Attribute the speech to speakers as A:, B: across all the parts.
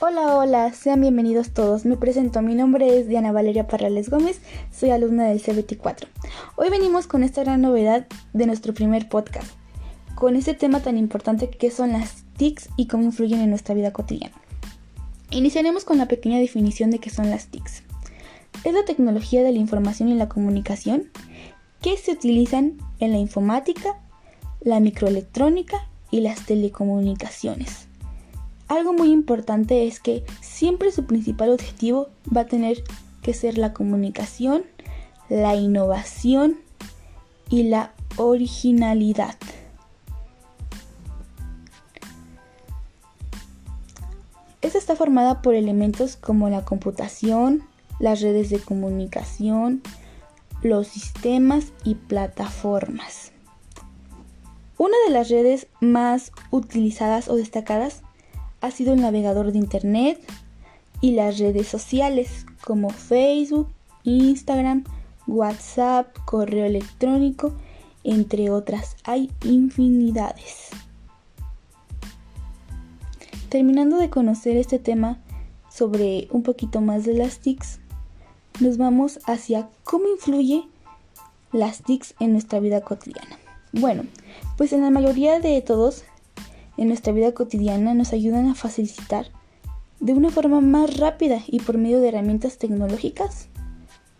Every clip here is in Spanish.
A: Hola, hola, sean bienvenidos todos. Me presento, mi nombre es Diana Valeria Parrales Gómez, soy alumna del C24. Hoy venimos con esta gran novedad de nuestro primer podcast, con este tema tan importante que son las TICs y cómo influyen en nuestra vida cotidiana. Iniciaremos con la pequeña definición de qué son las TICs. Es la tecnología de la información y la comunicación que se utilizan en la informática, la microelectrónica y las telecomunicaciones algo muy importante es que siempre su principal objetivo va a tener que ser la comunicación, la innovación y la originalidad. Esta está formada por elementos como la computación, las redes de comunicación, los sistemas y plataformas. Una de las redes más utilizadas o destacadas ha sido el navegador de Internet y las redes sociales como Facebook, Instagram, WhatsApp, correo electrónico, entre otras. Hay infinidades. Terminando de conocer este tema sobre un poquito más de las TICs, nos vamos hacia cómo influye las TICs en nuestra vida cotidiana. Bueno, pues en la mayoría de todos en nuestra vida cotidiana nos ayudan a facilitar de una forma más rápida y por medio de herramientas tecnológicas,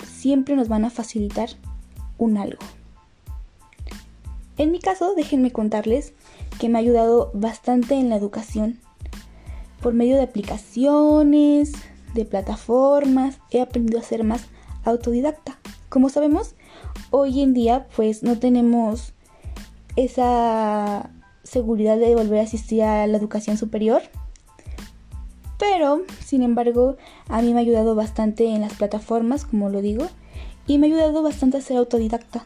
A: siempre nos van a facilitar un algo. En mi caso, déjenme contarles que me ha ayudado bastante en la educación. Por medio de aplicaciones, de plataformas, he aprendido a ser más autodidacta. Como sabemos, hoy en día pues no tenemos esa seguridad de volver a asistir a la educación superior. Pero, sin embargo, a mí me ha ayudado bastante en las plataformas, como lo digo, y me ha ayudado bastante a ser autodidacta.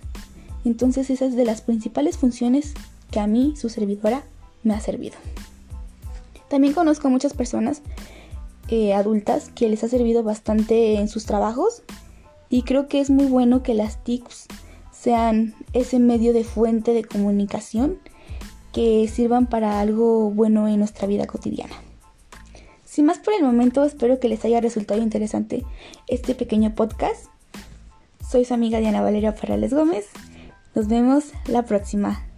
A: Entonces esa es de las principales funciones que a mí, su servidora, me ha servido. También conozco a muchas personas eh, adultas que les ha servido bastante en sus trabajos y creo que es muy bueno que las TICs sean ese medio de fuente de comunicación que sirvan para algo bueno en nuestra vida cotidiana. Sin más por el momento, espero que les haya resultado interesante este pequeño podcast. Soy su amiga Diana Valeria Ferrales Gómez. Nos vemos la próxima.